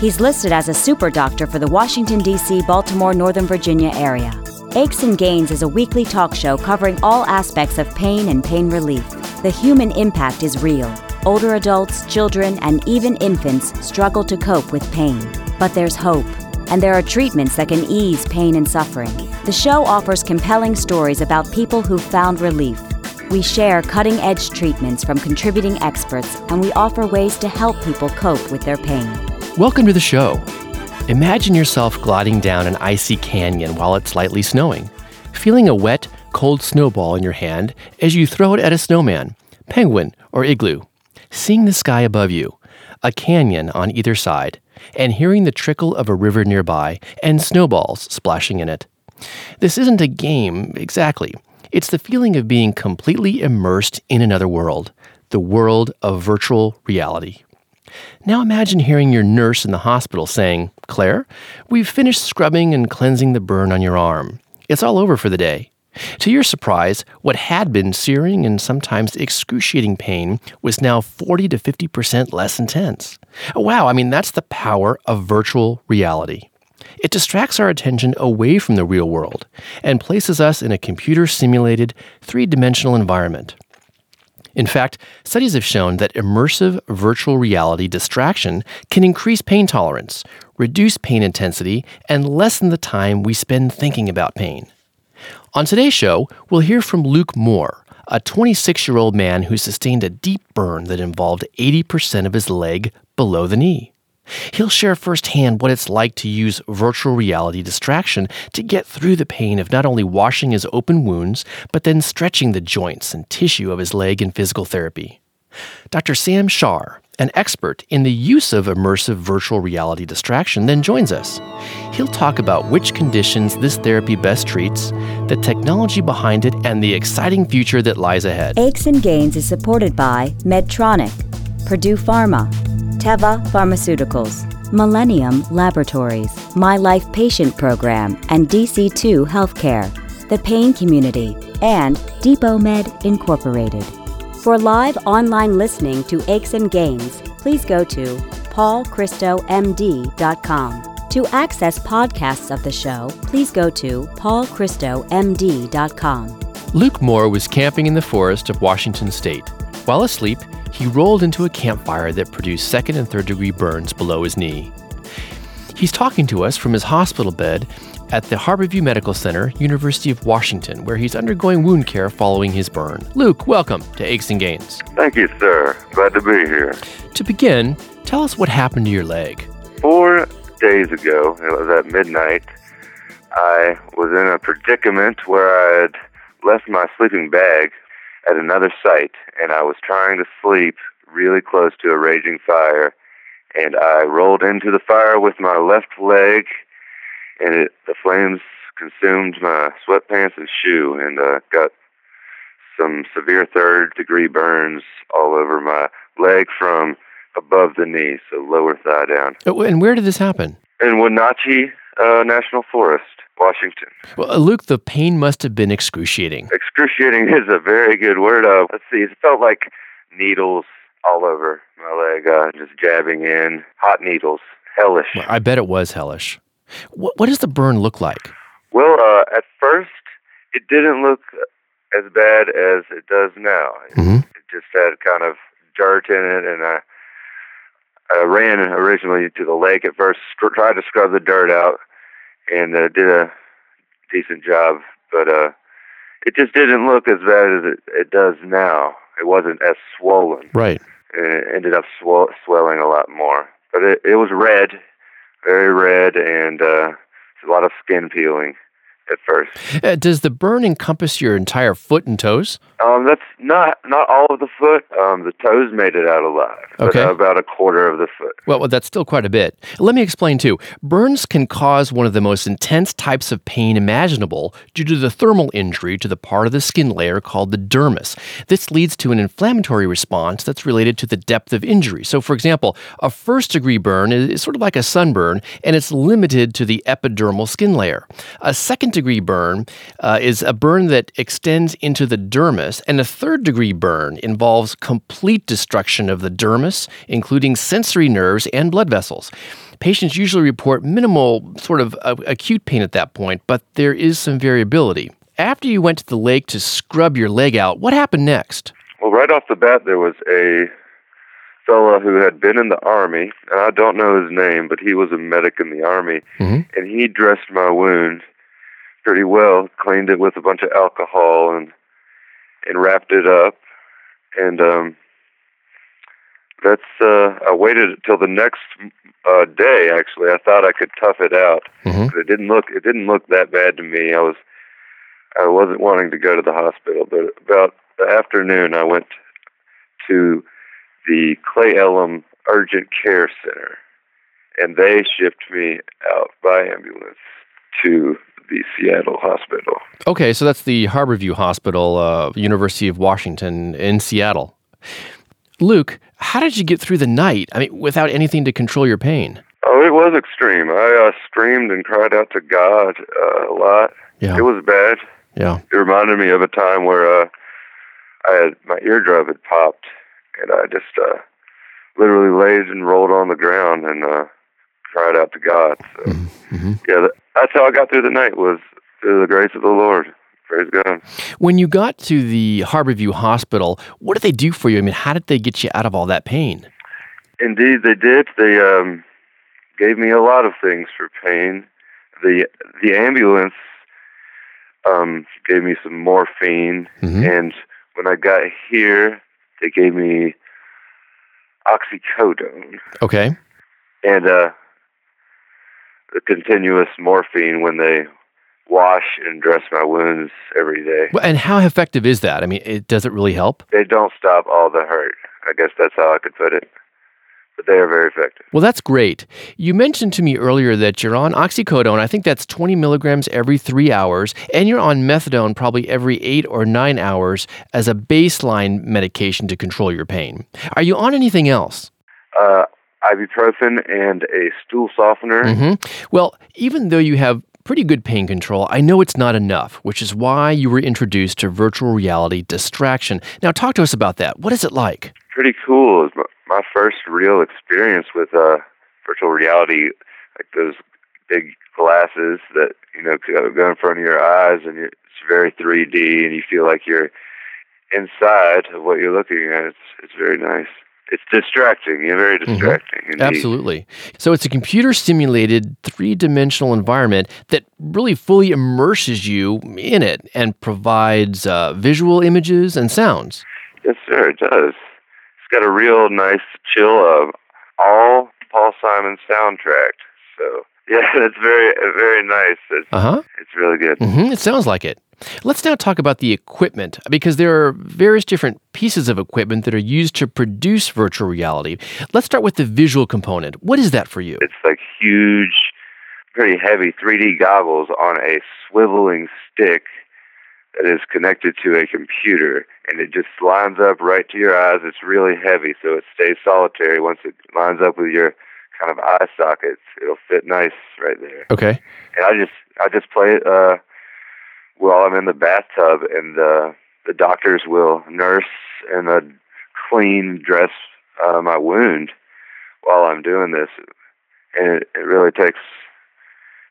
He's listed as a super doctor for the Washington, D.C., Baltimore, Northern Virginia area. Aches and Gains is a weekly talk show covering all aspects of pain and pain relief. The human impact is real. Older adults, children, and even infants struggle to cope with pain. But there's hope and there are treatments that can ease pain and suffering. The show offers compelling stories about people who've found relief. We share cutting edge treatments from contributing experts, and we offer ways to help people cope with their pain. Welcome to the show. Imagine yourself gliding down an icy canyon while it's lightly snowing, feeling a wet, cold snowball in your hand as you throw it at a snowman, penguin, or igloo, seeing the sky above you, a canyon on either side, and hearing the trickle of a river nearby and snowballs splashing in it. This isn't a game exactly. It's the feeling of being completely immersed in another world, the world of virtual reality. Now imagine hearing your nurse in the hospital saying, Claire, we've finished scrubbing and cleansing the burn on your arm. It's all over for the day. To your surprise, what had been searing and sometimes excruciating pain was now 40 to 50% less intense. Wow, I mean, that's the power of virtual reality. It distracts our attention away from the real world and places us in a computer simulated, three dimensional environment. In fact, studies have shown that immersive virtual reality distraction can increase pain tolerance, reduce pain intensity, and lessen the time we spend thinking about pain. On today's show, we'll hear from Luke Moore, a 26 year old man who sustained a deep burn that involved 80% of his leg below the knee. He'll share firsthand what it's like to use virtual reality distraction to get through the pain of not only washing his open wounds, but then stretching the joints and tissue of his leg in physical therapy. Dr. Sam Sharar, an expert in the use of immersive virtual reality distraction, then joins us. He'll talk about which conditions this therapy best treats, the technology behind it, and the exciting future that lies ahead. Aches and Gains is supported by Medtronic, Purdue Pharma, Teva Pharmaceuticals, Millennium Laboratories, My Life Patient Program, and DC2 Healthcare, the Pain Community, and Depomed Incorporated. For live online listening to Aches and Gains, please go to paulchristomd.com. To access podcasts of the show, please go to paulchristomd.com. Luke Moore was camping in the forest of Washington state. While asleep, he rolled into a campfire that produced second and third degree burns below his knee. He's talking to us from his hospital bed at the Harborview Medical Center, University of Washington, where he's undergoing wound care following his burn. Luke, welcome to Aches and Gains. Thank you, sir. Glad to be here. To begin, tell us what happened to your leg. Four days ago, it was at midnight, I was in a predicament where I had left my sleeping bag at another site, and I was trying to sleep really close to a raging fire, and I rolled into the fire with my left leg and it the flames consumed my sweatpants and shoe, and uh, got some severe third degree burns all over my leg from above the knee, so lower thigh down. Oh, and where did this happen? In Wenatchee uh, National Forest, Washington. Well, Luke, the pain must have been excruciating. Excruciating is a very good word. Uh, let's see, it felt like needles all over my leg, uh, just jabbing in, hot needles. Hellish. Well, I bet it was hellish. What, what does the burn look like? Well, uh, at first, it didn't look as bad as it does now. Mm-hmm. It just had kind of dirt in it, and I, I ran originally to the lake at first, tried to scrub the dirt out, and uh, did a decent job, but uh, it just didn't look as bad as it, it does now. It wasn't as swollen. Right. And it ended up swell- swelling a lot more. But it, it was red very red and uh, a lot of skin peeling. At first. Uh, does the burn encompass your entire foot and toes? Um, that's not not all of the foot. Um, the toes made it out alive. Okay. about a quarter of the foot. Well, well, that's still quite a bit. Let me explain too. Burns can cause one of the most intense types of pain imaginable due to the thermal injury to the part of the skin layer called the dermis. This leads to an inflammatory response that's related to the depth of injury. So, for example, a first degree burn is sort of like a sunburn, and it's limited to the epidermal skin layer. A second degree burn uh, is a burn that extends into the dermis, and a third degree burn involves complete destruction of the dermis, including sensory nerves and blood vessels. Patients usually report minimal sort of uh, acute pain at that point, but there is some variability. After you went to the lake to scrub your leg out, what happened next? Well, right off the bat, there was a fella who had been in the army, and I don't know his name, but he was a medic in the army, Mhm. and he dressed my wound pretty well, cleaned it with a bunch of alcohol and and wrapped it up, and um, that's uh, I waited until the next uh, day. Actually, I thought I could tough it out, Mhm. but it didn't look it didn't look that bad to me. I was I wasn't wanting to go to the hospital, but about the afternoon, I went to the Cle Elum Urgent Care Center, and they shipped me out by ambulance to the Seattle hospital. Okay, so that's the Harborview Hospital, uh, University of Washington in Seattle. Luke, how did you get through the night? I mean, without anything to control your pain? Oh, it was extreme. I uh, screamed and cried out to God uh, a lot. Yeah. It was bad. Yeah. It reminded me of a time where uh, I had my eardrum had popped, and I just uh, literally laid and rolled on the ground and uh, cried out to God. So hmm yeah, that's how I got through the night was through the grace of the Lord. Praise God. When you got to the Harborview Hospital, what did they do for you? I mean, how did they get you out of all that pain? Indeed, they did. They um, gave me a lot of things for pain. The the ambulance um, gave me some morphine, Mhm. and when I got here, they gave me oxycodone Okay. and uh, the continuous morphine when they wash and dress my wounds every day. And how effective is that? I mean, it, does it really help? They don't stop all the hurt. I guess that's how I could put it. But they are very effective. Well, that's great. You mentioned to me earlier that you're on oxycodone. I think that's 20 milligrams every three hours, and you're on methadone probably every eight or nine hours as a baseline medication to control your pain. Are you on anything else? Uh, ibuprofen and a stool softener. hmm Well, even though you have pretty good pain control, I know it's not enough, which is why you were introduced to virtual reality distraction. Now, talk to us about that. What is it like? Pretty cool. It's my- my first real experience with uh, virtual reality, like those big glasses that you know go go in front of your eyes, and it's very 3D, and you feel like you're inside of what you're looking at. It's it's very nice. It's distracting. Yeah, very distracting. Indeed. Absolutely. So it's a computer simulated three dimensional environment that really fully immerses you in it and provides uh, visual images and sounds. Yes, sir. It does. It's got a real nice chill of all Paul Simon soundtrack. So yeah, it's very very nice. It's Uh huh. it's really good. hmm It sounds like it. Let's now talk about the equipment because there are various different pieces of equipment that are used to produce virtual reality. Let's start with the visual component. What is that for you? It's like huge, pretty heavy 3D goggles on a swiveling stick that is connected to a computer, and it just lines up right to your eyes. It's really heavy, so it stays solitary. Once it lines up with your kind of eye sockets, it'll fit nice right there. Okay. And I just I just play it uh, while I'm in the bathtub, and uh, the doctors will nurse and uh, clean, dress uh, my wound while I'm doing this, and it, it really takes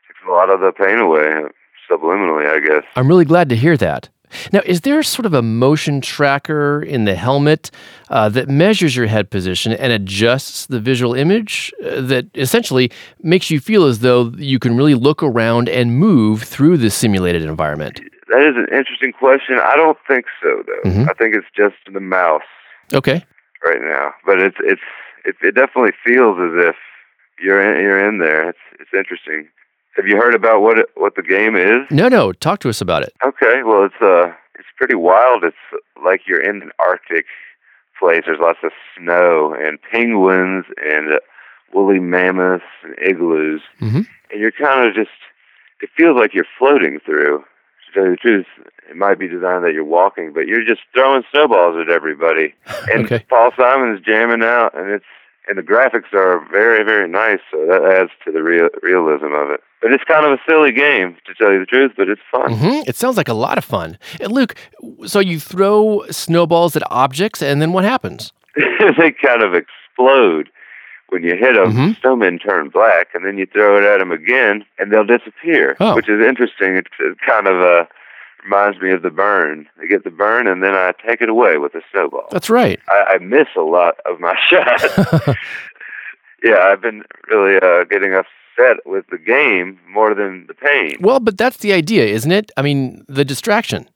takes a lot of the pain away subliminally, I guess. I'm really glad to hear that. Now, is there sort of a motion tracker in the helmet uh, that measures your head position and adjusts the visual image uh, that essentially makes you feel as though you can really look around and move through the simulated environment? That is an interesting question. I don't think so, though. Mhm. I think it's just the mouse Okay. right now, but it's it's it, it definitely feels as if you're in, you're in there. It's it's interesting. Have you heard about what it, what the game is? No, no. Talk to us about it. Okay, well, it's uh, it's pretty wild. It's like you're in an Arctic place. There's lots of snow and penguins and uh, woolly mammoths and igloos, Mhm. and you're kind of just. It feels like you're floating through. To tell you the truth, it might be designed that you're walking, but you're just throwing snowballs at everybody. And Okay. Paul Simon is jamming out, and it's and the graphics are very very nice, so that adds to the real realism of it. But it's kind of a silly game, to tell you the truth, but it's fun. hmm It sounds like a lot of fun. And Luke, so you throw snowballs at objects, and then what happens? they kind of explode when you hit them. Mhm. Snowmen turn black, and then you throw it at them again, and they'll disappear, Oh. which is interesting. It, it kind of uh, reminds me of the burn. I get the burn, and then I take it away with a snowball. That's right. I, I miss a lot of my shots. yeah, I've been really uh, getting upset with the game more than the pain. Well, but that's the idea, isn't it? I mean, the distraction.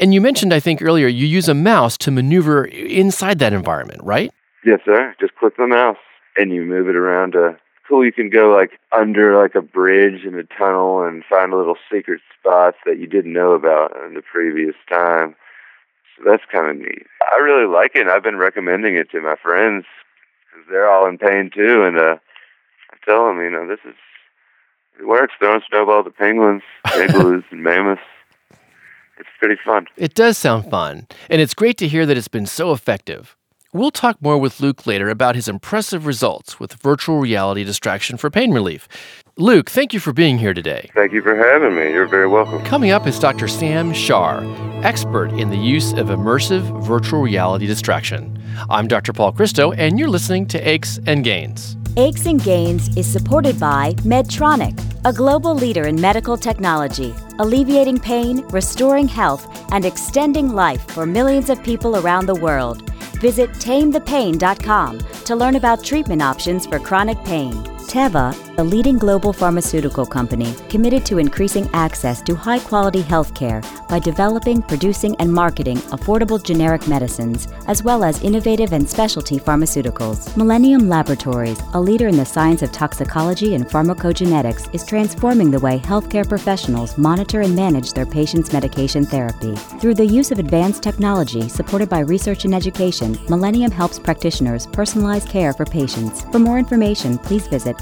And you mentioned, I think earlier, you use a mouse to maneuver inside that environment, right? Yes, sir. Just click the mouse and you move it around. Uh, cool. You can go like under like a bridge in a tunnel and find little secret spots that you didn't know about in the previous time. So that's kind of neat. I really like it. and I've been recommending it to my friends because they're all in pain too. And uh, Tell them, you know, this is it works. Throwing snowballs at penguins, igloos, and mammoths. It's pretty fun. It does sound fun, and it's great to hear that it's been so effective. We'll talk more with Luke later about his impressive results with virtual reality distraction for pain relief. Luke, thank you for being here today. Thank you for having me. You're very welcome. Coming up is Dr. Sam Sharar, expert in the use of immersive virtual reality distraction. I'm Dr. Paul Christo, and you're listening to Aches and Gains. Aches and Gains is supported by Medtronic, a global leader in medical technology, alleviating pain, restoring health, and extending life for millions of people around the world. Visit tamethepain.com to learn about treatment options for chronic pain. Teva, a leading global pharmaceutical company committed to increasing access to high quality healthcare by developing, producing, and marketing affordable generic medicines, as well as innovative and specialty pharmaceuticals. Millennium Laboratories, a leader in the science of toxicology and pharmacogenetics, is transforming the way healthcare professionals monitor and manage their patients' medication therapy. Through the use of advanced technology supported by research and education, Millennium helps practitioners personalize care for patients. For more information, please visit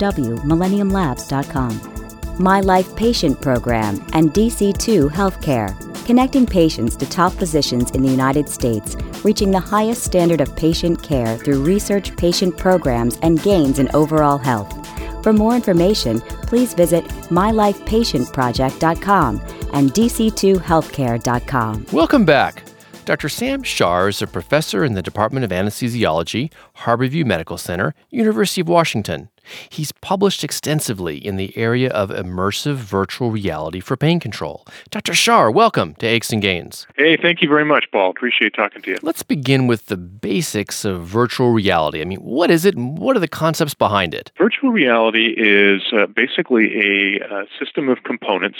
www.millenniumlabs.com. My Life Patient Program and DC2 Healthcare, connecting patients to top physicians in the United States, reaching the highest standard of patient care through research patient programs and gains in overall health. For more information, please visit mylifepatientproject.com and dc2healthcare.com. Welcome back. Dr. Sam Sharar is a professor in the Department of Anesthesiology, Harborview Medical Center, University of Washington. He's published extensively in the area of immersive virtual reality for pain control. Dr. Sharar, welcome to Aches and Gains. Hey, thank you very much, Paul. Appreciate talking to you. Let's begin with the basics of virtual reality. I mean, what is it and what are the concepts behind it? Virtual reality is uh, basically a uh, system of components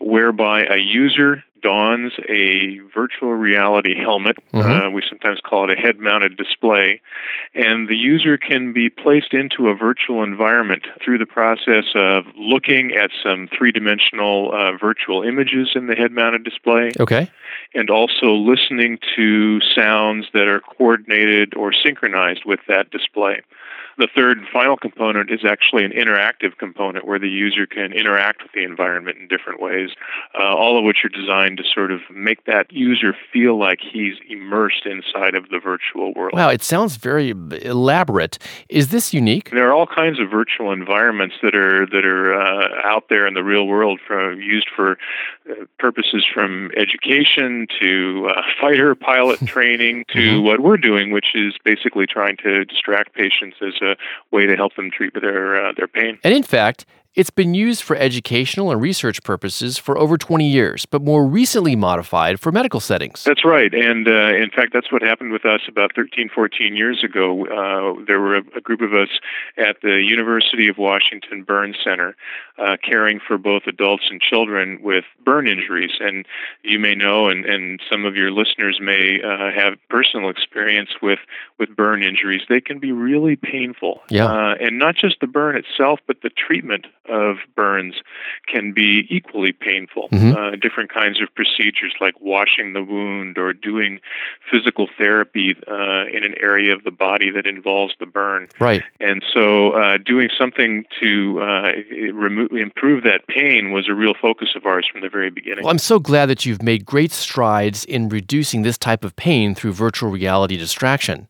whereby a user dons a virtual reality helmet. Mhm. Uh, we sometimes call it a head mounted display. And the user can be placed into a virtual environment through the process of looking at some three dimensional uh, virtual images in the head mounted display. Okay. and also listening to sounds that are coordinated or synchronized with that display. The third and final component is actually an interactive component where the user can interact with the environment in different ways, uh, all of which are designed to sort of make that user feel like he's immersed inside of the virtual world. Wow, it sounds very elaborate. Is this unique? There are all kinds of virtual environments that are that are uh, out there in the real world, for, used for uh, purposes from education to uh, fighter pilot training to Mhm. what we're doing, which is basically trying to distract patients as a way to help them treat their uh, their pain. And in fact, it's been used for educational and research purposes for over 20 years, but more recently modified for medical settings. That's right. And uh, in fact, that's what happened with us about 13, 14 years ago. Uh, there were a, a group of us at the University of Washington Burn Center uh, caring for both adults and children with burn injuries. And you may know, and, and some of your listeners may uh, have personal experience with, with burn injuries. They can be really painful. Yeah. Uh, and not just the burn itself, but the treatment of burns can be equally painful. Mhm. Uh, different kinds of procedures like washing the wound or doing physical therapy uh, in an area of the body that involves the burn. Right. And so, uh, doing something to uh, remove, improve that pain was a real focus of ours from the very beginning. Well, I'm so glad that you've made great strides in reducing this type of pain through virtual reality distraction.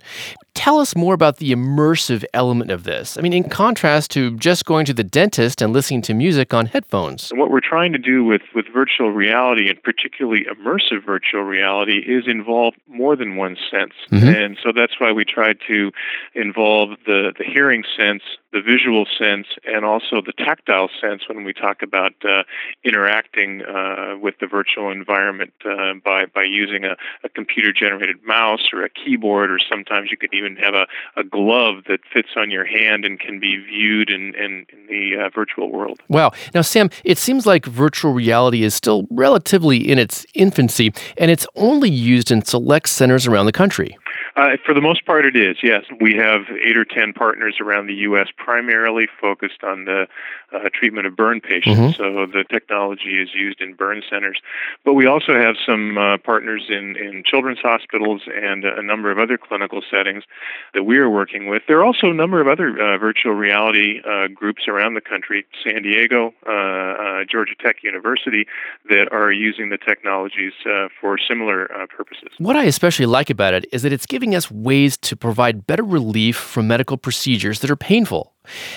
Tell us more about the immersive element of this. I mean, in contrast to just going to the dentist and listening to music on headphones. What we're trying to do with, with virtual reality, and particularly immersive virtual reality, is involve more than one sense. Mhm. And so that's why we tried to involve the, the hearing sense, the visual sense, and also the tactile sense when we talk about uh, interacting uh, with the virtual environment uh, by, by using a, a computer generated mouse or a keyboard, or sometimes you could even have a, a glove that fits on your hand and can be viewed in, in, in the uh, virtual world. Wow. Now, Sam, it seems like virtual reality is still relatively in its infancy, and it's only used in select centers around the country. Uh, for the most part, it is, yes. We have eight or ten partners around the U.S., primarily focused on the uh, treatment of burn patients. So the technology is used in burn centers. But we also have some uh, partners in, in children's hospitals and a number of other clinical settings that we are working with. There are also a number of other uh, virtual reality uh, groups around the country, San Diego, uh, uh, Georgia Tech University, that are using the technologies uh, for similar uh, purposes. What I especially like about it is that it's giving us ways to provide better relief from medical procedures that are painful.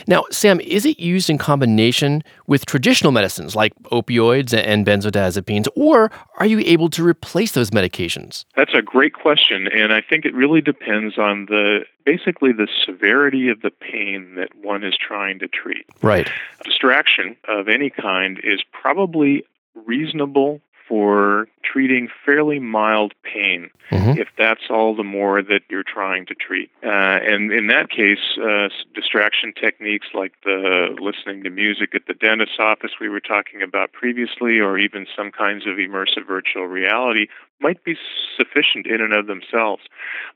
Now, Sam, is it used in combination with traditional medicines like opioids and benzodiazepines, or are you able to replace those medications? That's a great question, and I think it really depends on the basically the severity of the pain that one is trying to treat. Right. Distraction of any kind is probably reasonable for treating fairly mild pain Mhm. if that's all the more that you're trying to treat. Uh, and in that case, uh, distraction techniques like the listening to music at the dentist's office we were talking about previously, or even some kinds of immersive virtual reality, might be sufficient in and of themselves.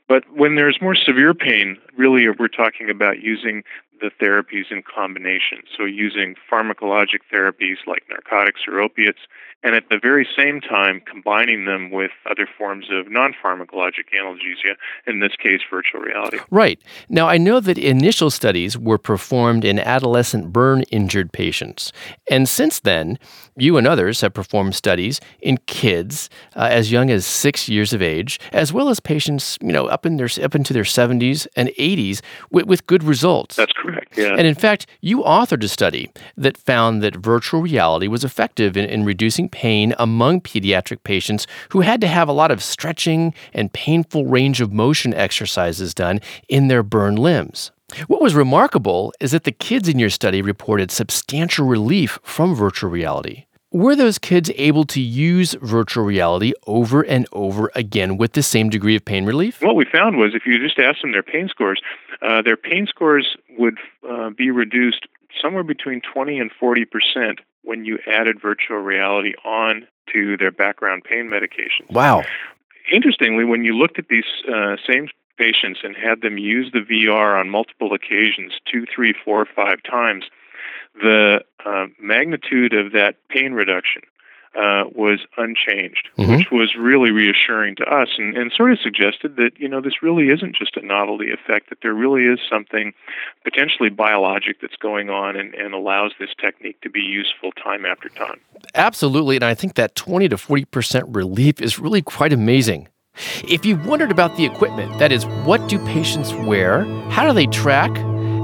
But when there's more severe pain, really we're talking about using the therapies in combination. So using pharmacologic therapies like narcotics or opiates, and at the very same time combining them with other forms of non pharmacologic analgesia, in this case, virtual reality. Right. Now, I know that initial studies were performed in adolescent burn injured patients. And since then, you and others have performed studies in kids uh, as young as six years of age, as well as patients, you know, up in their up into their 70s and 80s with, with good results. That's correct, yeah. And in fact, you authored a study that found that virtual reality was effective in, in reducing pain among pediatric patients who had to have a lot of stretching and painful range of motion exercises done in their burned limbs. What was remarkable is that the kids in your study reported substantial relief from virtual reality. Were those kids able to use virtual reality over and over again with the same degree of pain relief? What we found was if you just asked them their pain scores, uh, their pain scores would uh, be reduced somewhere between 20 and 40 percent when you added virtual reality on to their background pain medication. Wow. Interestingly, when you looked at these uh, same patients and had them use the VR on multiple occasions, two, three, four, five times, the uh, magnitude of that pain reduction uh, was unchanged, Mhm. which was really reassuring to us and, and sort of suggested that, you know, this really isn't just a novelty effect, that there really is something potentially biologic that's going on and, and allows this technique to be useful time after time. Absolutely, and I think that 20 to 40% relief is really quite amazing. If you've wondered about the equipment, that is, what do patients wear, how do they track,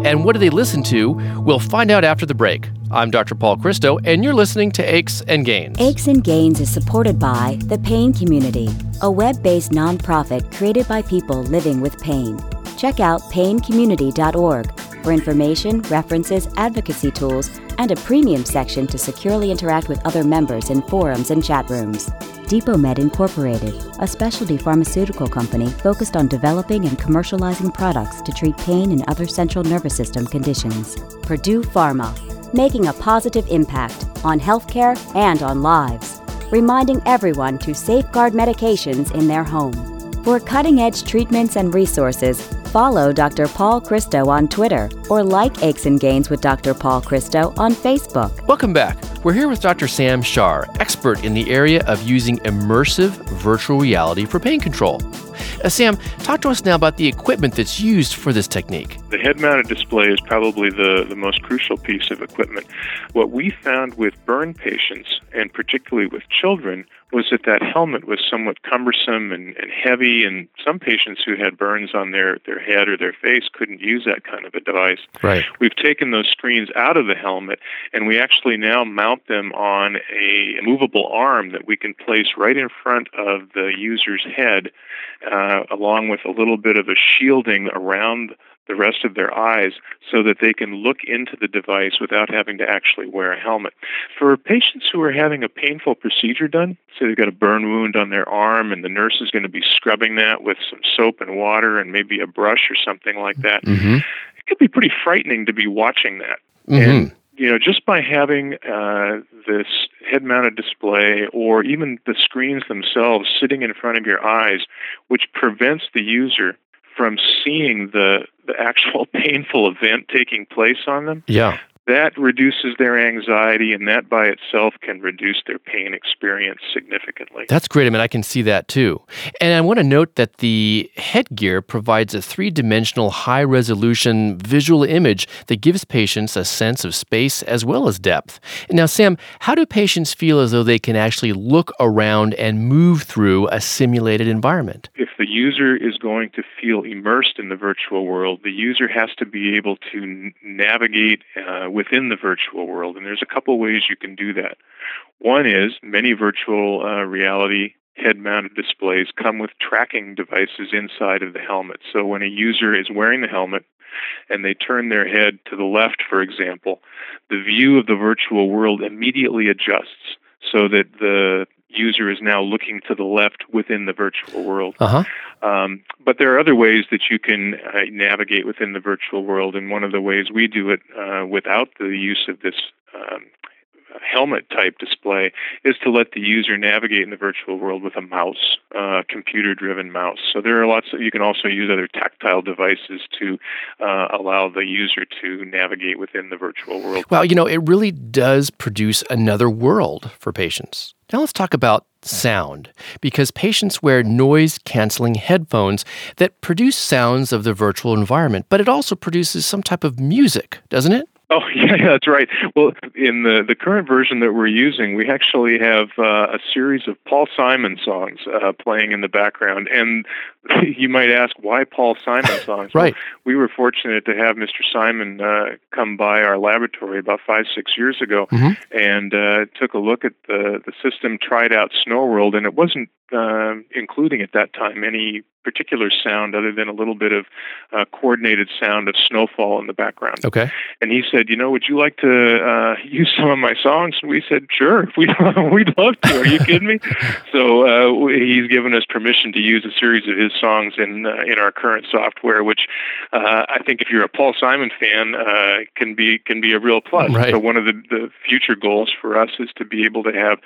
and what do they listen to, we'll find out after the break. I'm Dr. Paul Christo, and you're listening to Aches and Gains. Aches and Gains is supported by The Pain Community, a web based nonprofit created by people living with pain. Check out paincommunity.org for information, references, advocacy tools, and a premium section to securely interact with other members in forums and chat rooms. Depomed Incorporated, a specialty pharmaceutical company focused on developing and commercializing products to treat pain and other central nervous system conditions. Purdue Pharma, making a positive impact on healthcare and on lives, reminding everyone to safeguard medications in their home. For cutting edge treatments and resources, Follow Dr. Paul Christo on Twitter or like Aches and Gains with Dr. Paul Christo on Facebook. Welcome back. We're here with Dr. Sam Sharar, expert in the area of using immersive virtual reality for pain control. Uh, Sam, talk to us now about the equipment that's used for this technique. The head mounted display is probably the, the most crucial piece of equipment. What we found with burn patients, and particularly with children, was that that helmet was somewhat cumbersome and, and heavy, and some patients who had burns on their, their head or their face couldn't use that kind of a device. Right. We've taken those screens out of the helmet, and we actually now mount them on a movable arm that we can place right in front of the user's head, uh, along with a little bit of a shielding around the rest of their eyes so that they can look into the device without having to actually wear a helmet. For patients who are having a painful procedure done, say they've got a burn wound on their arm and the nurse is going to be scrubbing that with some soap and water and maybe a brush or something like that, mm-hmm. it could be pretty frightening to be watching that. Mm-hmm. And you know, just by having uh, this head-mounted display or even the screens themselves sitting in front of your eyes, which prevents the user from seeing the the actual painful event taking place on them. Yeah. That reduces their anxiety, and that by itself can reduce their pain experience significantly. That's great. I mean, I can see that too. And I want to note that the headgear provides a three dimensional, high resolution visual image that gives patients a sense of space as well as depth. Now, Sam, how do patients feel as though they can actually look around and move through a simulated environment? If the user is going to feel immersed in the virtual world, the user has to be able to n- navigate uh, within the virtual world. And there's a couple ways you can do that. One is many virtual uh, reality head mounted displays come with tracking devices inside of the helmet. So when a user is wearing the helmet and they turn their head to the left, for example, the view of the virtual world immediately adjusts so that the user is now looking to the left within the virtual world. Uh huh. Um, but there are other ways that you can uh, navigate within the virtual world, and one of the ways we do it uh, without the use of this um, helmet type display is to let the user navigate in the virtual world with a mouse, uh, computer driven mouse. So there are lots of, you can also use other tactile devices to uh, allow the user to navigate within the virtual world. Well, you know, it really does produce another world for patients. Now let's talk about sound, because patients wear noise canceling headphones that produce sounds of the virtual environment, but it also produces some type of music, doesn't it? Oh yeah, that's right. Well, in the the current version that we're using, we actually have uh, a series of Paul Simon songs uh, playing in the background, and you might ask why Paul Simon songs. right. Well, we were fortunate to have Mr. Simon uh, come by our laboratory about five six years ago, mm-hmm. and uh, took a look at the the system, tried out Snow World, and it wasn't uh, including at that time any particular sound other than a little bit of uh, coordinated sound of snowfall in the background. Okay. And he said, "You know, would you like to uh, use some of my songs?" And we said, "Sure, we we'd love to." Are you kidding me? so uh, he's given us permission to use a series of his songs in uh, in our current software, which uh, I think if you're a Paul Simon fan uh, can be can be a real plus. Right. So one of the, the future goals for us is to be able to have,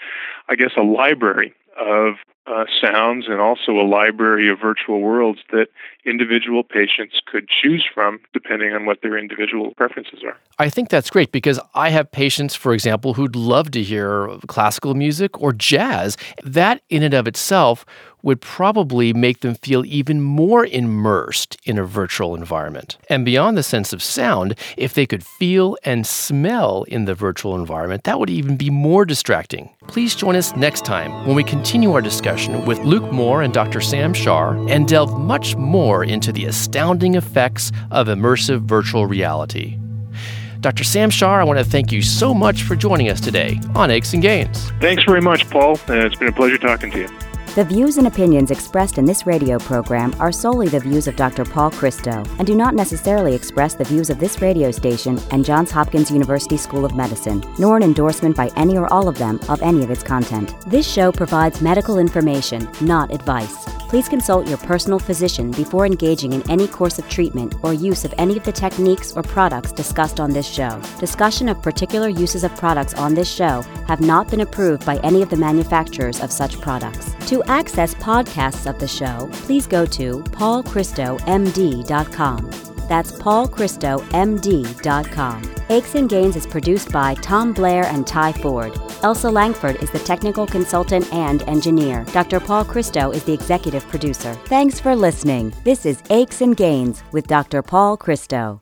I guess, a library of uh, sounds and also a library of virtual worlds that individual patients could choose from depending on what their individual preferences are. I think that's great because I have patients, for example, who'd love to hear classical music or jazz. That, in and of itself, would probably make them feel even more immersed in a virtual environment. And beyond the sense of sound, if they could feel and smell in the virtual environment, that would even be more distracting. Please join us next time when we continue our discussion with Luke Moore and Dr. Sam Sharar and delve much more into the astounding effects of immersive virtual reality. Dr. Sam Sharar, I want to thank you so much for joining us today on Aches and Gains. Thanks very much, Paul. Uh, it's been a pleasure talking to you. The views and opinions expressed in this radio program are solely the views of Dr. Paul Christo and do not necessarily express the views of this radio station and Johns Hopkins University School of Medicine, nor an endorsement by any or all of them of any of its content. This show provides medical information, not advice. Please consult your personal physician before engaging in any course of treatment or use of any of the techniques or products discussed on this show. Discussion of particular uses of products on this show have not been approved by any of the manufacturers of such products. To To access podcasts of the show, please go to paulchristomd.com. That's paulchristomd.com. Aches and Gains is produced by Tom Blair and Ty Ford. Elsa Langford is the technical consultant and engineer. Dr. Paul Christo is the executive producer. Thanks for listening. This is Aches and Gains with Dr. Paul Christo.